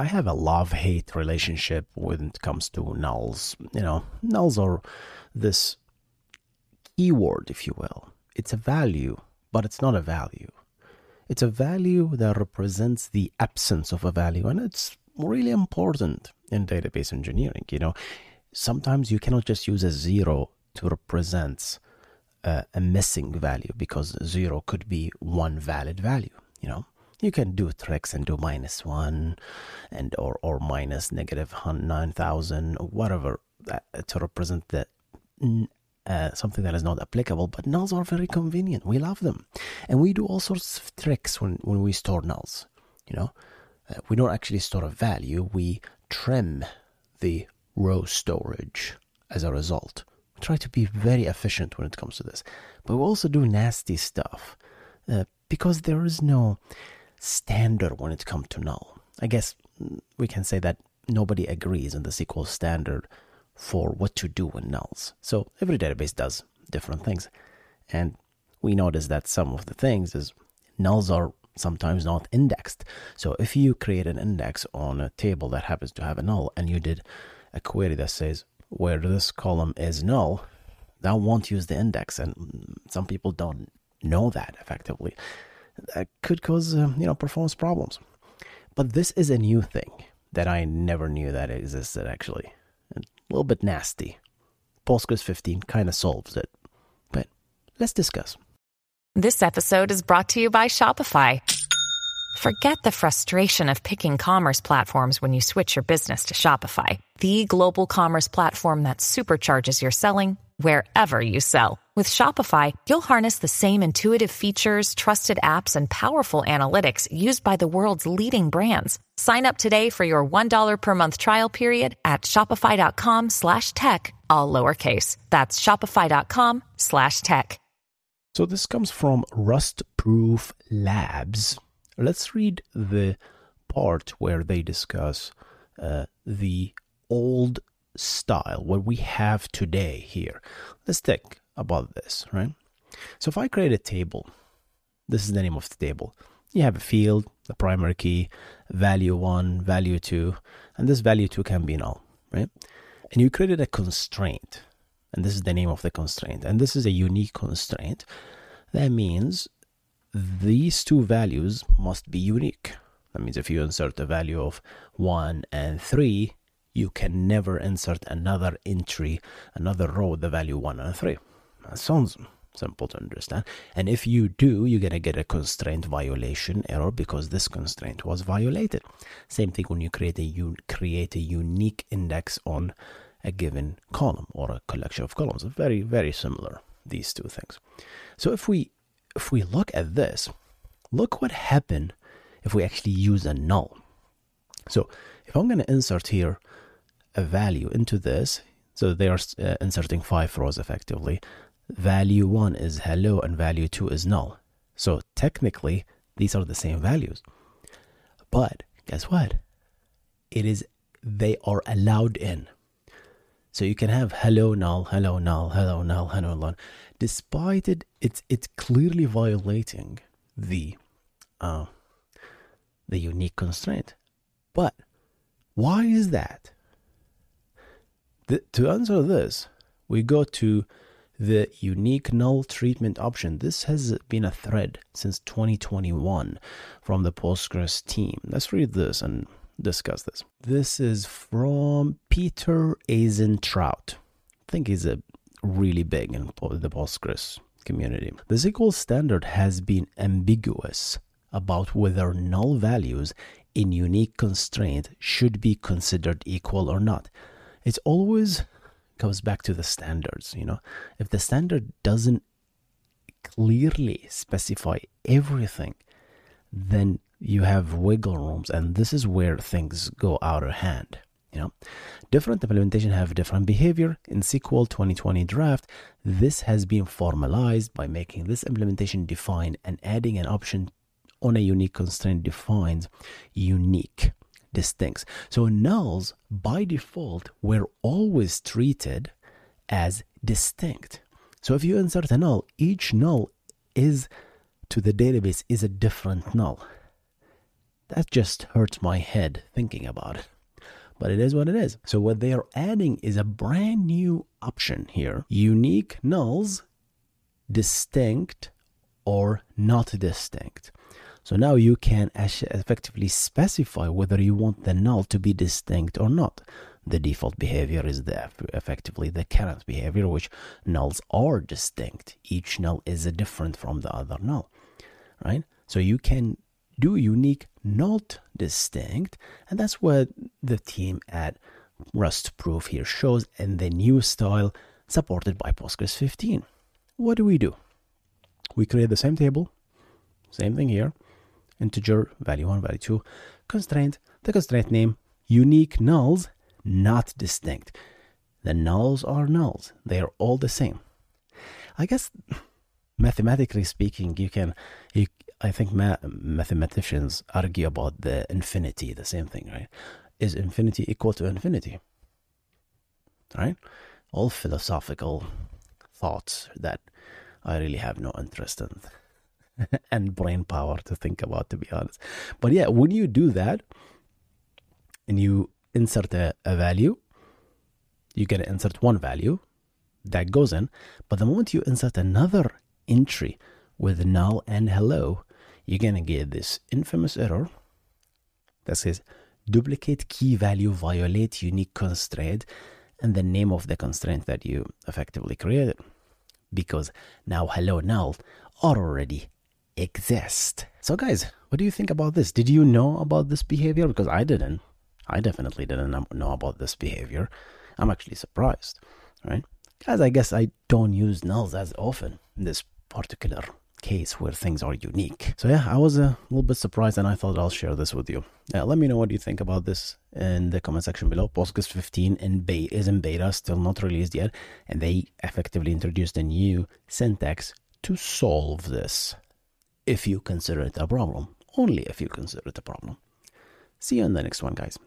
I have a love hate relationship when it comes to nulls. You know, nulls are this keyword, if you will. It's a value, but it's not a value. It's a value that represents the absence of a value, and it's really important in database engineering. You know, sometimes you cannot just use a zero to represent uh, a missing value because zero could be one valid value. You know, you can do tricks and do minus one, and or or minus negative nine thousand, whatever, that, to represent the uh, something that is not applicable, but nulls are very convenient. We love them. And we do all sorts of tricks when, when we store nulls. You know, uh, we don't actually store a value, we trim the row storage as a result. We try to be very efficient when it comes to this. But we also do nasty stuff uh, because there is no standard when it comes to null. I guess we can say that nobody agrees on the SQL standard for what to do with nulls. So every database does different things. And we notice that some of the things is nulls are sometimes not indexed. So if you create an index on a table that happens to have a null and you did a query that says where this column is null, that won't use the index. And some people don't know that effectively. That could cause, uh, you know, performance problems. But this is a new thing that I never knew that existed actually a little bit nasty. Postgres 15 kind of solves it. But let's discuss. This episode is brought to you by Shopify. Forget the frustration of picking commerce platforms when you switch your business to Shopify, the global commerce platform that supercharges your selling wherever you sell. With Shopify, you'll harness the same intuitive features, trusted apps, and powerful analytics used by the world's leading brands. Sign up today for your $1 per month trial period at shopify.com slash tech, all lowercase. That's shopify.com slash tech. So this comes from Rust Proof Labs. Let's read the part where they discuss uh, the old style, what we have today here. Let's think about this, right? So if I create a table, this is the name of the table. You have a field, the primary key, value one, value two, and this value two can be null, right? And you created a constraint, and this is the name of the constraint, and this is a unique constraint. That means these two values must be unique. That means if you insert a value of 1 and 3, you can never insert another entry, another row the value 1 and 3. That sounds simple to understand. And if you do, you're going to get a constraint violation error because this constraint was violated. Same thing when you create a you create a unique index on a given column or a collection of columns. Very very similar these two things. So if we if we look at this, look what happened if we actually use a null. So if I'm going to insert here a value into this. So they are uh, inserting five rows effectively. Value one is hello and value two is null. So technically, these are the same values. But guess what? It is, they are allowed in. So you can have hello null, hello null, hello null, hello null. Despite it, it's it's clearly violating the uh, the unique constraint. But why is that? The, to answer this, we go to the unique null treatment option. This has been a thread since 2021 from the Postgres team. Let's read this and discuss this. This is from Peter Eisentraut. I think he's a really big in the Postgres community. The SQL standard has been ambiguous about whether null values in unique constraint should be considered equal or not it always goes back to the standards you know? If the standard doesn't clearly specify everything then you have wiggle rooms and this is where things go out of hand you know? Different implementation have different behavior. In sql 2020 draft this has been formalized by making this implementation defined and adding an option on a unique constraint defines unique distinct. So nulls by default were always treated as distinct. So if you insert a null, each null is to the database is a different null. That just hurts my head thinking about it. But it is what it is. So what they are adding is a brand new option here. Unique nulls, distinct or not distinct. So now you can effectively specify whether you want the null to be distinct or not. The default behavior is the, effectively the current behavior, which nulls are distinct. Each null is different from the other null, right? So you can do unique, not distinct, and that's what the team at Rust Proof here shows in the new style supported by Postgres 15. What do we do? We create the same table, same thing here, integer, value 1, value 2, constraint, the constraint name, unique nulls, not distinct. The nulls are nulls, they are all the same. I guess mathematically speaking, you can, you, I think ma- mathematicians argue about the infinity, the same thing, right? Is infinity equal to infinity? Right? All philosophical thoughts that I really have no interest in and brain power to think about, to be honest. But yeah, when you do that and you insert a, a value, you're going to insert one value that goes in. But the moment you insert another entry with null and hello, you're going to get this infamous error that says duplicate key value violate unique constraint and the name of the constraint that you effectively created. Because now hello null are already exist. So, guys, what do you think about this? Did you know about this behavior? Because I didn't. I definitely didn't know about this behavior. I'm actually surprised, right? Guys, I guess I don't use nulls as often in this particular case where things are unique. So yeah, I was a little bit surprised and I thought I'll share this with you. Uh, let me know what you think about this in the comment section below. Postgres 15 in beta is in beta, still not released yet, and they effectively introduced a new syntax to solve this if you consider it a problem. Only if you consider it a problem. See you in the next one, guys.